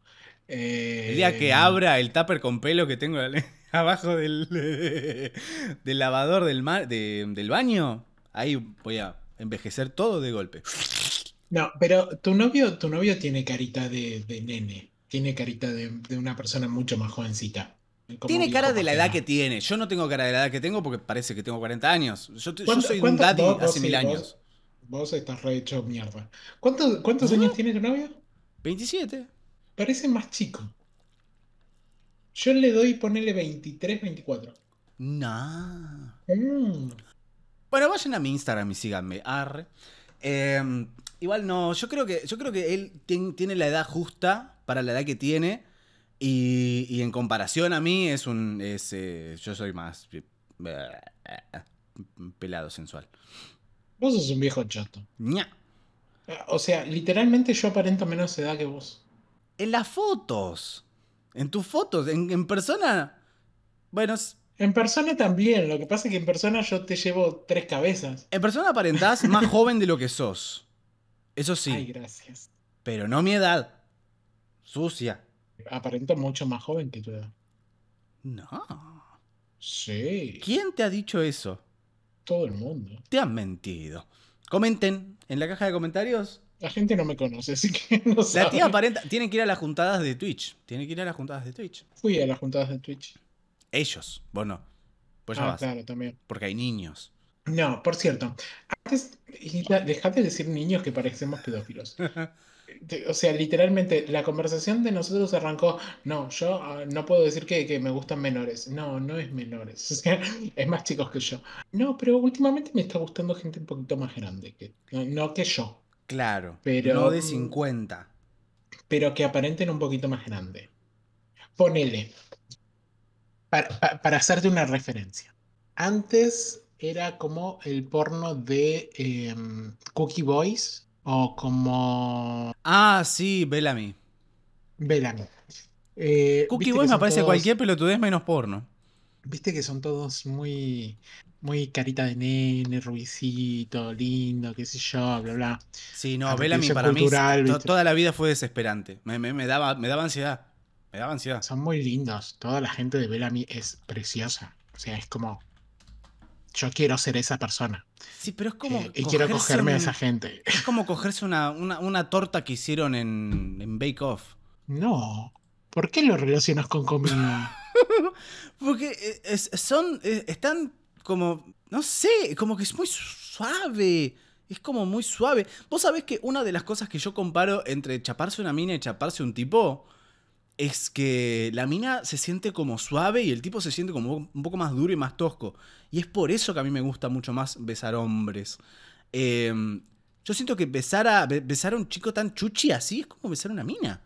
Eh, El día que abra el tupper con pelo que tengo *laughs* abajo del, *laughs* del lavador del, ma- de- del baño, ahí voy a envejecer todo de golpe. No, pero tu novio, tu novio tiene carita de, de nene. Tiene carita de, de una persona mucho más jovencita. Tiene cara de la edad que tiene. Yo no tengo cara de la edad que tengo porque parece que tengo 40 años. Yo, yo ¿Cuánto- soy un daddy vos- vos hace sí, mil vos- años. Vos estás re hecho mierda. ¿Cuántos, cuántos ¿Ah? años tiene tu novio? 27. Parece más chico. Yo le doy ponerle 23, 24. No. Mm. Bueno, vayan a mi Instagram y síganme. Arre. Eh, igual no, yo creo que, yo creo que él tien- tiene la edad justa para la edad que tiene. Y, y en comparación a mí es un. Es, eh, yo soy más. eh, pelado sensual. Vos sos un viejo chato. Ña. O sea, literalmente yo aparento menos edad que vos. En las fotos. En tus fotos. En, en persona. Bueno, En persona también, lo que pasa es que en persona yo te llevo tres cabezas. en persona aparentás más *laughs* joven de lo que sos. Eso sí. Ay, gracias. Pero no mi edad. Sucia. Aparento mucho más joven que tu edad. No. Sí, ¿Quién te ha dicho eso? todo el mundo. Te han mentido. Comenten en la caja de comentarios. La gente no me conoce, *laughs* así que no La sabe. tía aparenta. Tienen que ir a las juntadas de Twitch. Tienen que ir a las juntadas de Twitch. Fui a las juntadas de Twitch. Ellos. Bueno. Pues ya ah, vas. claro, también. Porque hay niños. No, por cierto, antes, dejad de decir niños que parecemos pedófilos. *laughs* O sea, literalmente, la conversación de nosotros arrancó, no, yo ah, no puedo decir que, que me gustan menores. No, no es menores, *laughs* o sea, es más chicos que yo. No, pero últimamente me está gustando gente un poquito más grande, que, no, no que yo. Claro. Pero- No de 50. pero que aparenten un poquito más grande. Ponele. Para, pa- para hacerte una referencia. Antes era como el porno de em, Cookie Boys o como Ah, sí, Bellamy. Bellamy. Eh, Cookie Boy me son parece todos- cualquier pelotudez menos porno. Viste que son todos muy, muy carita de nene, rubicito, lindo, qué sé yo, bla, bla. Sí, no, Bellamy para mí toda la vida fue desesperante. Me, me- me daba, me daba ansiedad. Me daba ansiedad. Son muy lindos. Toda la gente de Bellamy es preciosa. O sea, es como. Yo quiero ser esa persona. Sí, pero es como. eh, y quiero cogerme a esa gente. Es como cogerse una, una, una torta que hicieron en, en Bake Off. No. ¿Por qué lo relacionas con comida? *laughs* Porque eh, es- son. eh, están como. No sé, como que es muy suave. Es como muy suave. Vos sabés que una de las cosas que yo comparo entre chaparse una mina y chaparse un tipo. Es que la mina se siente como suave y el tipo se siente como un poco más duro y más tosco. Y es por eso que a mí me gusta mucho más besar hombres. Eh, yo siento que besar a, be- besar a un chico tan chuchi así es como besar a una mina.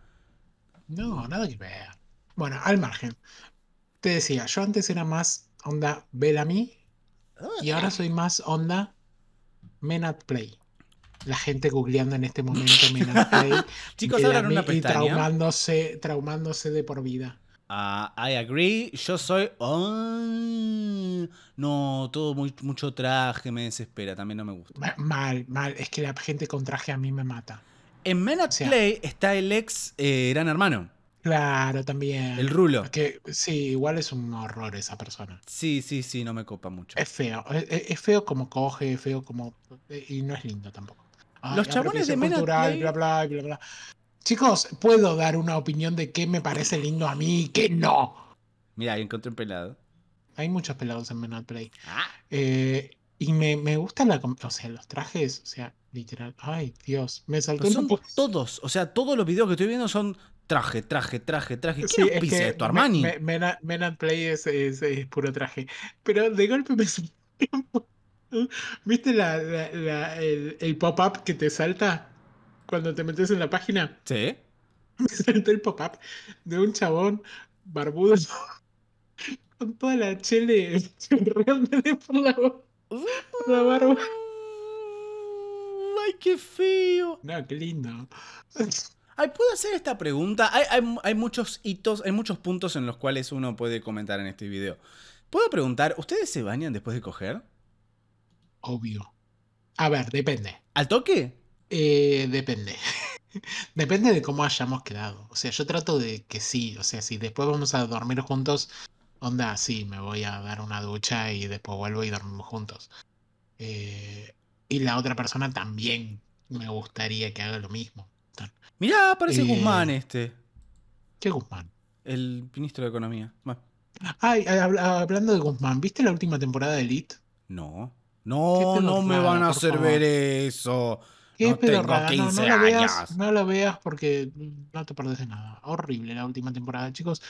No, nada que ver. Bueno, al margen. Te decía, yo antes era más onda Bellamy y ahora soy más onda Men at Play. La gente googleando en este *laughs* momento Men at Play. *laughs* Chicos, abran una y pestaña. traumándose, traumándose de por vida. Ah, I agree. Yo soy. No, todo muy, mucho traje me desespera. También no me gusta. Ma- Mal, mal. Es que la gente con traje a mí me mata. En Men at O sea- Play está el ex eh, Gran Hermano, Claro, también. el Rulo. Que sí, igual es un horror esa persona. Sí, sí, sí, no me copa mucho. Es feo. Es, es- es feo como coge, es feo como. Y no es lindo tampoco. Ay, Los chabones de apropiación Men at cultural, Play- bla, bla, bla, bla. Chicos, puedo dar una opinión de qué me parece lindo a mí y qué no. Mira, encontré un pelado. Hay muchos pelados en Men at Play. Ah, Eh, y me, me gusta la. O sea, los trajes, o sea, literal. Ay, Dios. Me saltó pero son todos. O sea, todos los videos que estoy viendo son traje, traje, traje, traje. ¿Quién Sí, es auspicia que esto, Armani? Me- Men at- Men at Play es, es- es puro traje. Pero de golpe me *laughs* saltó un poco- ¿Viste la, la- la- el, el pop-up que te salta cuando te metes en la página? Sí. *laughs* Me saltó el pop-up de un chabón barbudo *laughs* con toda la chele chorreándole por la, por la barba. Ay, qué feo. No, qué lindo. Ay, ¿puedo hacer esta pregunta? Hay, hay- hay muchos hitos, hay muchos puntos en los cuales uno puede comentar en este video. ¿Puedo preguntar, ¿ustedes se bañan después de coger? Obvio. A ver, depende. ¿Al toque? Eh, depende. *laughs* Depende de cómo hayamos quedado. O sea, yo trato de que sí. O sea, si después vamos a dormir juntos, onda, sí, me voy a dar una ducha y después vuelvo y dormimos juntos. Eh, y la otra persona también me gustaría que haga lo mismo. Mirá, parece Eh. Guzmán este, ¿Qué Guzmán? el ministro de Economía. Bueno, Ay, hab- hablando de Guzmán, ¿viste la última temporada de Elite? no. No, no me van a hacer favor. ver eso. Qué No tengo no, 15 no lo veas, años. no lo veas porque no te perdés de nada. Horrible la última temporada, chicos.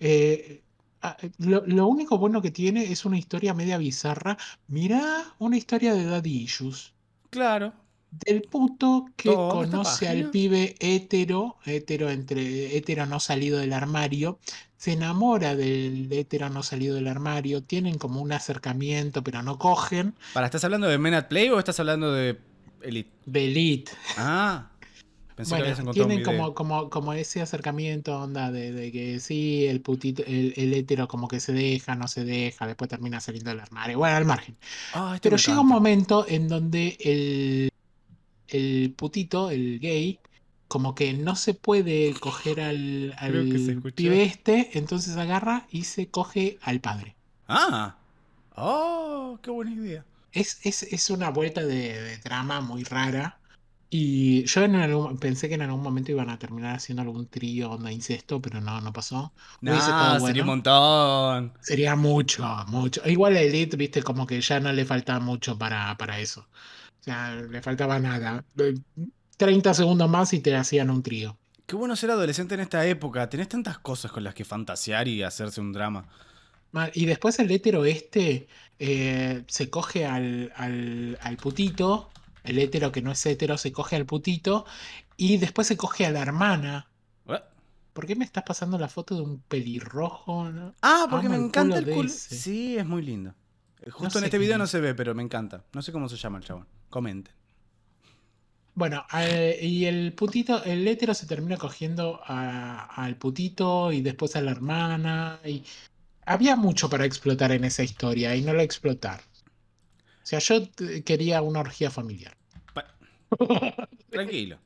Eh, ah, lo, lo único bueno que tiene es una historia media bizarra. Mirá una historia de Daddy Issues. Claro. Del puto que conoce al pibe hétero, hétero entre hétero no salido del armario, se enamora del hétero no salido del armario, tienen como un acercamiento, pero no cogen. Para, ¿estás hablando de Men at Play o estás hablando de Elite? De Elite. Ah. Pensé que Bueno, habías encontrado un tienen video. como, como, como ese acercamiento, onda, de, de que sí, el putito, el, el hétero como que se deja, no se deja, después termina saliendo del armario. Bueno, al margen. Ah, este Pero llega un momento en donde el, el putito, el gay, como que no se puede coger al, al pibe este, entonces agarra y se coge al padre. Ah. Oh, qué buena idea. Es, es, es una vuelta de, de trama muy rara. Y yo en algún- pensé que en algún momento iban a terminar haciendo algún trío onda incesto, pero no, no pasó. No, sería un montón. Sería mucho, mucho. Igual a Elite, viste, como que ya no le faltaba mucho para, para eso. O sea, le faltaba nada. Eh, 30 segundos más y te hacían un trío. Qué bueno ser adolescente en esta época. Tenés tantas cosas con las que fantasear y hacerse un drama. Y después el hétero este eh, se coge al, al, al putito el hétero que no es hétero se coge al putito y después se coge a la hermana. ¿Eh? ¿Por qué me estás pasando la foto de un pelirrojo? no? Ah, porque Amo me el encanta culo el culo. Sí, es muy lindo. Justo en sé este video no se ve, pero me encanta. No sé cómo se llama el chabón. Comenten. Bueno, eh, y el putito, el hétero se termina cogiendo al putito y después a la hermana. Y había mucho para explotar en esa historia y no lo explotaron. O sea, yo eh, quería una orgía familiar. Pa- Tranquilo.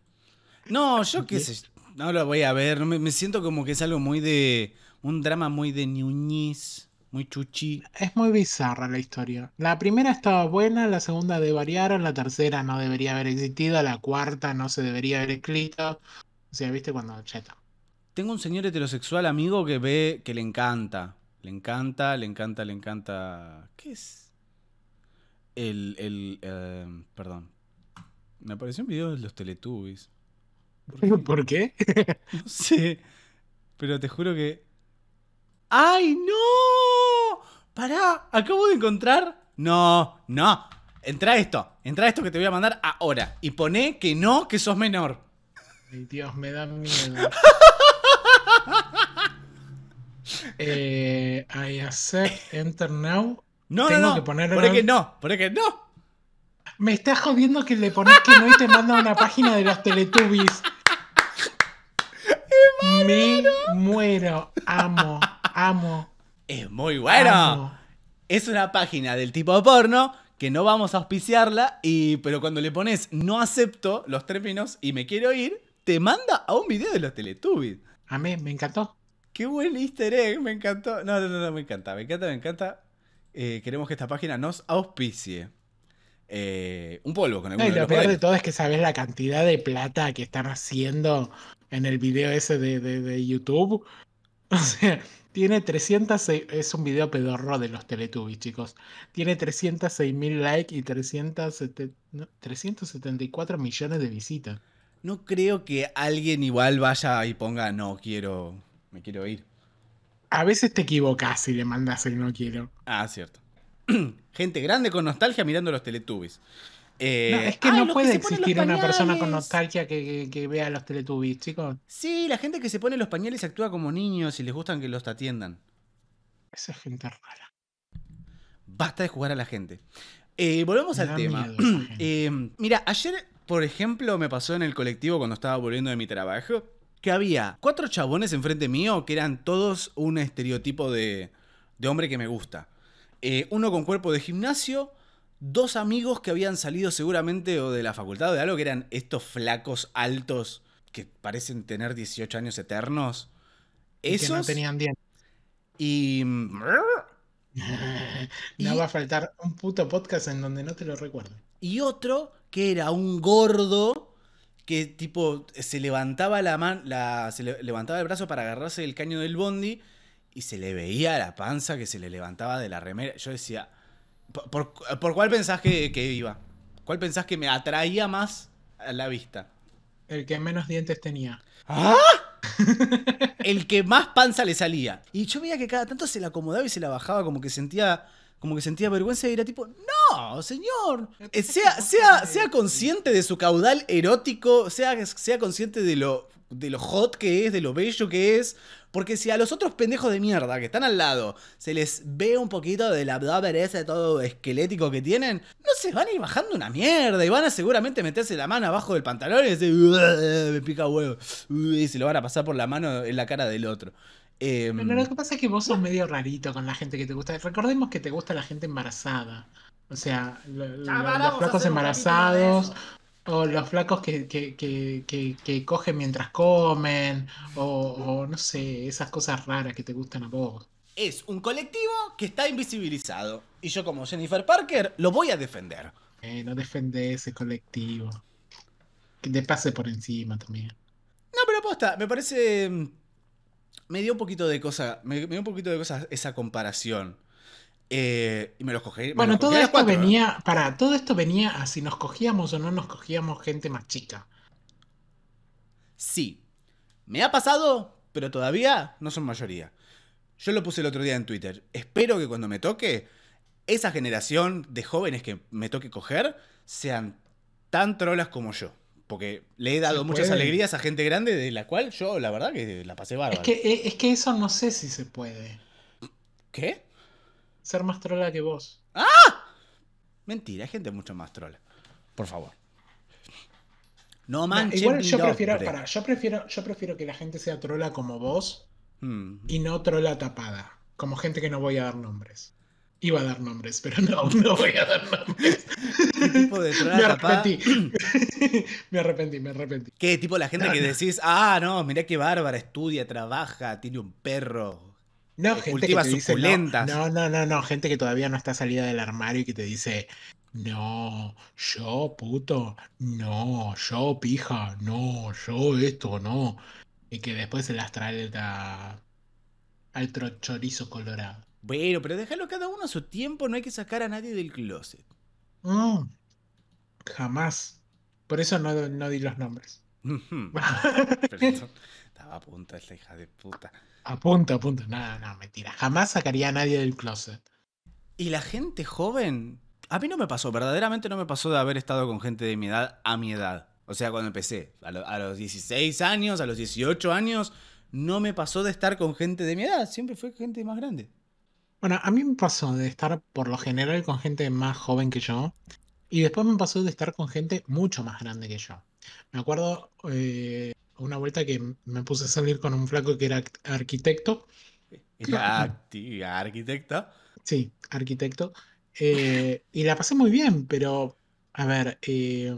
No, yo qué sé. No lo voy a ver. Me, me siento como que es algo muy de. Un drama muy de ñuñiz. Muy chuchi. Es muy bizarra la historia. La primera estaba buena, la segunda devariaron, la tercera no debería haber existido, la cuarta no se debería haber escrito. O sea, viste cuando está. Tengo un señor heterosexual amigo que ve que le encanta. Le encanta, le encanta, le encanta. ¿Qué es? El. el eh, perdón. Me apareció un video de los Teletubbies. ¿Por qué? *laughs* ¿Por qué? *laughs* No sé. Pero te juro que. ¡Ay, no! Pará, acabo de encontrar. No, no. Entra esto. Entra esto que te voy a mandar ahora. Y poné que no, que sos menor. Ay, Dios, me da miedo. *laughs* eh, I accept, enter now. No, Tengo no, no. que poner Poné una- que no. Poné que no. Me estás jodiendo que le pones que no y te manda una página de los Teletubbies. *laughs* Me muero. Amo, amo. Es muy bueno. Es una página del tipo porno que no vamos a auspiciarla, y, pero cuando le pones no acepto los términos y me quiero ir, te manda a un video de los Teletubbies. Amé, me encantó. Qué buen easter egg, me encantó. No, no, no, no, me encanta, me encanta, me encanta. Eh, queremos que esta página nos auspicie. Eh, un polvo con No, y de lo peor de todo es que sabes la cantidad de plata que están haciendo en el video ese de, de- de YouTube. *laughs* O sea, tiene 306, es un video pedorro de los Teletubbies, chicos. Tiene 306 mil likes y 307 no, 374 millones de visitas. No creo que alguien igual vaya y ponga, no, quiero, me quiero ir. A veces te equivocas si le mandas el no quiero. Ah, cierto. *clears throat* Gente grande con nostalgia mirando los Teletubbies. Eh, No, es que ay, no puede existir una persona con nostalgia que, que- que vea los Teletubbies, chicos. Sí, la gente que se pone los pañales actúa como niños y les gustan que los atiendan. Esa es gente rara. Basta de jugar a la gente. Eh, volvemos Me al tema. *clears throat* Eh, mira, ayer, por ejemplo, me pasó en el colectivo cuando estaba volviendo de mi trabajo que había cuatro chabones enfrente mío que eran todos un estereotipo de, de hombre que me gusta. Uno con cuerpo de gimnasio, dos amigos que habían salido seguramente o de la facultad o de algo que eran estos flacos altos que parecen tener 18 años eternos. Y Esos Que no tenían dientes. y... *laughs* no Y- va a faltar un puto podcast en donde no te lo recuerden. Y otro que era un gordo que tipo se levantaba la mano, se le- levantaba el brazo para agarrarse el caño del bondi y se le veía la panza que se le levantaba de la remera. Yo decía, ¿por, por- por cuál pensás que, que iba? ¿Cuál pensás que me atraía más a la vista? El que menos dientes tenía. ¡Ah! *laughs* El que más panza le salía. Y yo veía que cada tanto se la acomodaba y se la bajaba como que sentía como que sentía vergüenza y era tipo, no, señor, eh, sea, *laughs* sea, sea consciente de su caudal erótico, sea, sea consciente de lo, de lo hot que es, de lo bello que es, porque si a los otros pendejos de mierda que están al lado se les ve un poquito del abdomen ese todo esquelético que tienen, no se van a ir bajando una mierda y van a seguramente meterse la mano abajo del pantalón y decir, "Uah, me pica huevo, Uah", y se lo van a pasar por la mano en la cara del otro. Em, Pero lo que pasa es que vos sos medio rarito con la gente que te gusta. Recordemos que te gusta la gente embarazada. O sea, lo- lo- Ya, vamos los flacos embarazados. O los flacos que, que, que, que, cogen mientras comen. O, o no sé, esas cosas raras que te gustan a vos. es un colectivo que está invisibilizado. Y yo como Jennifer Parker lo voy a defender. Eh, no defende ese colectivo. Que te pase por encima también. No, pero aposta, me parece... mm, Me dio un poquito de cosa, me, me dio un poquito de cosas esa comparación. Eh, y me los cogí. me Bueno, los todo esto cuatro, ¿eh? venía, para, todo esto venía a si nos cogíamos o no nos cogíamos gente más chica. Sí. Me ha pasado, pero todavía no son mayoría. Yo lo puse el otro día en Twitter. Espero que cuando me toque, esa generación de jóvenes que me toque coger sean tan trolas como yo. Porque le he dado Se muchas puede. alegrías a gente grande, de la cual yo, la verdad, que la pasé Es bárbaro. que, eh, es que eso no sé si se puede. ¿Qué? Ser más trola que vos. Mentira, hay gente mucho más trola. Por favor. No manches igual yo prefiero, pará, yo prefiero, yo prefiero que la gente sea trola como vos Hmm. y no trola tapada. Como gente que no voy a dar nombres. Iba a dar nombres, pero no, *laughs* no voy a dar nombres. ¿Qué tipo de trola Me tapada? arrepentí. *clears throat* me arrepentí, me arrepentí. ¿Qué tipo la gente que decís, ah, no, mirá qué bárbara, estudia, trabaja, tiene un perro? No, que gente cultiva que te dice, no, no, no, no, gente que todavía no está salida del armario y que te dice, no, yo puto, no, yo pija, no, yo esto, no. Y que después se las trae a, al tro- chorizo colorado. Bueno, pero déjalo cada uno a su tiempo, no hay que sacar a nadie del closet. Mm, jamás. Por eso no, no di los nombres. *laughs* Estaba a punto esta hija de puta. Apunta, apunta. No, no, mentira. Jamás sacaría a nadie del closet. Y la gente joven, a mí no me pasó, verdaderamente no me pasó de haber estado con gente de mi edad a mi edad. O sea, cuando empecé, a, lo- a los 16 años, a los 18 años, no me pasó de estar con gente de mi edad, siempre fue gente más grande. Bueno, a mí me pasó de estar por lo general con gente más joven que yo y después me pasó de estar con gente mucho más grande que yo. Me acuerdo eh, una vuelta que me puse a salir con un flaco que era arqu- arquitecto, Era *laughs* arquitecta. sí, arquitecto, eh, y la pasé muy bien, pero a ver, eh,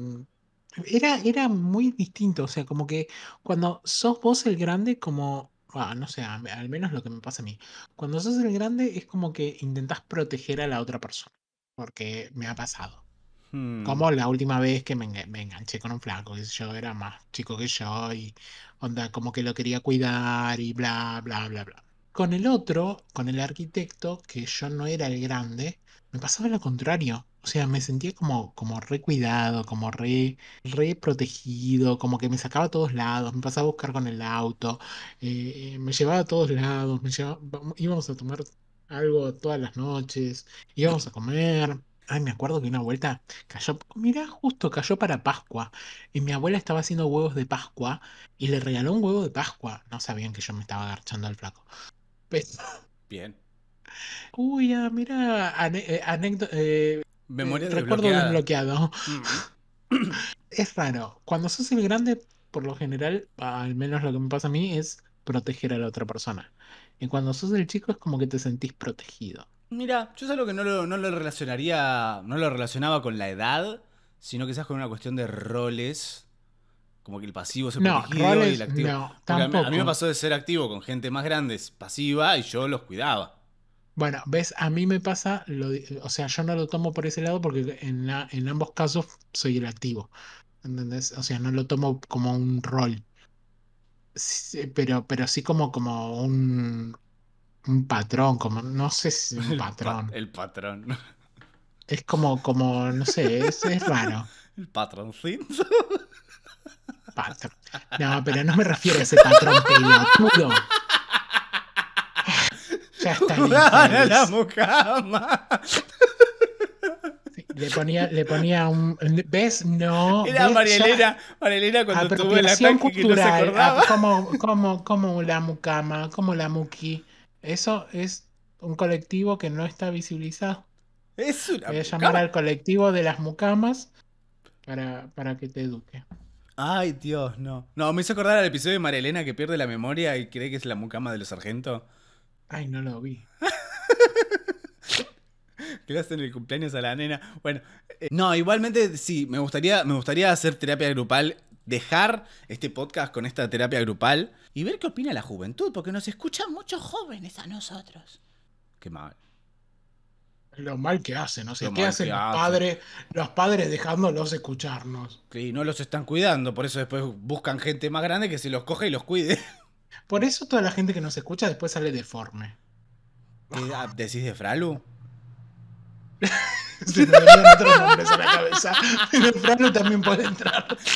era, era muy distinto, o sea, como que cuando sos vos el grande, como, ah, no sé, al menos lo que me pasa a mí, cuando sos el grande es como que intentás proteger a la otra persona, porque me ha pasado. Hmm. Como la última vez que me, enga- me enganché con un flaco, que yo era más chico que yo y onda, como que lo quería cuidar y bla, bla, bla, bla. Con el otro, con el arquitecto, que yo no era el grande, me pasaba lo contrario. O sea, me sentía como, como re cuidado, como re, protegido, como que me sacaba a todos lados, me pasaba a buscar con el auto, eh, me llevaba a todos lados, me llevaba- íbamos a tomar algo todas las noches, íbamos a comer. Ay, me acuerdo que una vuelta cayó, mira, justo cayó para Pascua. Y mi abuela estaba haciendo huevos de Pascua y le regaló un huevo de Pascua. No sabían que yo me estaba agarchando al flaco. Pero, Bien. *laughs* uy, ah, mira, eh, anécdota, eh, Memoria eh, recuerdo desbloqueado. Mm. *clears throat* *clears throat* Es raro. Cuando sos el grande, por lo general, al menos lo que me pasa a mí, es proteger a la otra persona. Y cuando sos el chico es como que te sentís protegido. Mira, yo es algo que no lo, no lo relacionaría, no lo relacionaba con la edad, sino quizás con una cuestión de roles. Como que el pasivo es el No, protegido y el activo. no, a mí- me pasó de ser activo con gente más grande, pasiva, y yo los cuidaba. Bueno, ves, a mí me pasa, lo o sea, yo no lo tomo por ese lado porque en, la- en ambos casos soy el activo, ¿entendés? O sea, no lo tomo como un rol, Sí, pero, pero sí como, como un, un patrón, como, no sé si un *laughs* El, pa- patrón, el patrón. *laughs* es como, como, no sé, es, es raro, El patroncito. patrón. No, pero no me refiero a ese patrón pelotudo. *laughs* Ya está listo, a la mucama. Sí, Le ponía, le ponía un, ¿ves? No, Era Marielena, Marielena cuando tuvo el ataque que no se cultural, acordaba. ah, como, como, como la mucama, como la muki. Eso es un colectivo que no está visibilizado. Es una Voy a llamar mucama. al colectivo de las mucamas para, para que te eduque. Ay, Dios, no. No, me hizo acordar al episodio de Marielena que pierde la memoria y cree que es la mucama de los sargentos. Ay, no lo vi. *laughs* Que le hacen el cumpleaños a la nena. Bueno, eh, no, igualmente sí, me gustaría, me gustaría hacer terapia grupal, dejar este podcast con esta terapia grupal y ver qué opina la juventud, porque nos escuchan muchos jóvenes a nosotros. Qué mal. Lo mal que hacen, o sea, Lo ¿qué hacen los padres, los padres dejándolos escucharnos? Y no los están cuidando, por eso después buscan gente más grande que se los coja y los cuide. Por eso toda la gente que nos escucha después sale deforme. ¿Qué ah, decís de Fralu? *laughs* Se me otros nombres a la cabeza. Pero Frano también puede entrar. *laughs*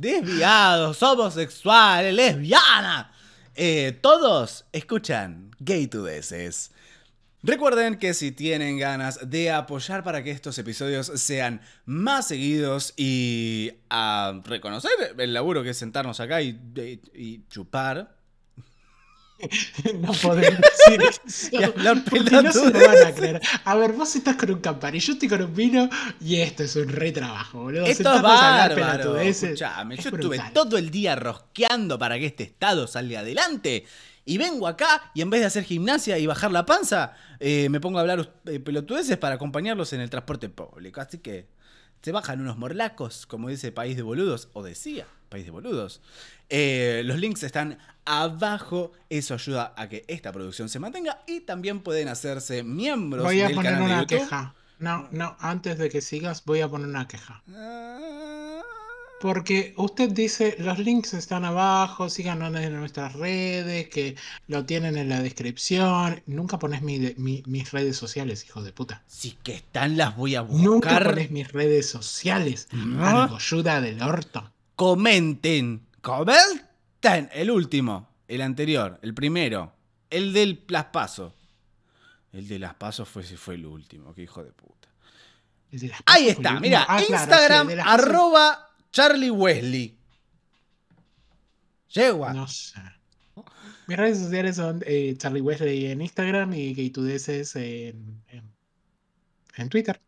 Desviados, homosexuales, lesbianas. Eh, todos escuchan Gay to Deces. Recuerden que si tienen ganas de apoyar para que estos episodios sean más seguidos y a reconocer el laburo que es sentarnos acá y, y chupar, *laughs* No podés decir eso. La *laughs* no se lo van a creer. A ver, vos estás con un campari, yo estoy con un vino y esto es un re trabajo, boludo. Esto es Sentarnos a hablar bárbaro. Escuchame, es yo estuve brutal. todo el día rosqueando para que este estado salga adelante. Y vengo acá y en vez de hacer gimnasia y bajar la panza, eh, me pongo a hablar eh, pelotudeces para acompañarlos en el transporte público. Así que se bajan unos morlacos, como dice País de Boludos, o decía País de Boludos. Eh, los links están abajo, eso ayuda a que esta producción se mantenga y también pueden hacerse miembros Voy a del poner canal de una YouTube. queja. No, no, antes de que sigas, voy a poner una queja. Ah, Porque usted dice, los links están abajo, síganos en nuestras redes, que lo tienen en la descripción. Nunca pones mi de- mi- mis redes sociales, hijo de puta. Sí que están, las voy a Nunca buscar. pones mis redes sociales. ¿No? Algo ayuda del orto. Comenten. Comenten. El último. El anterior. El primero. El del Las Paso. El de Las Pasos fue, fue el último. Qué hijo de puta. De Ahí está. Mira. Ah, claro, sí, Instagram. pasos- arroba Charlie Wesley. Yegua. No sé. Mis redes sociales son eh, Charlie Wesley en Instagram y Gaytudeces en, en, en Twitter.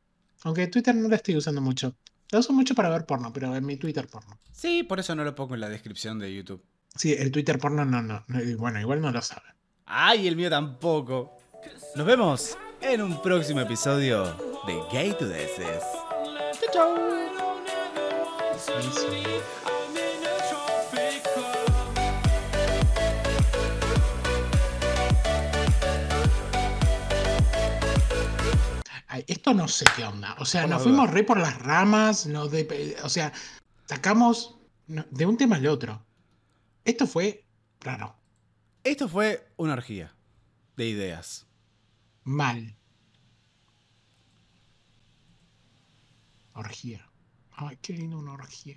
Aunque Twitter no lo estoy usando mucho. Lo uso mucho para ver porno, pero en mi Twitter porno. Sí, por eso no lo pongo en la descripción de YouTube. Sí, el Twitter porno no, no. Bueno, igual no lo saben. Ay, el mío tampoco. Nos vemos en un próximo episodio de Gay to. Eso. Ay, esto no sé qué onda. O sea, nos fuimos re por las ramas, nos de- o sea, sacamos de un tema al otro. Esto fue raro, Esto fue una orgía de ideas. mal. Orgía. Ay, qué lindo una orgía.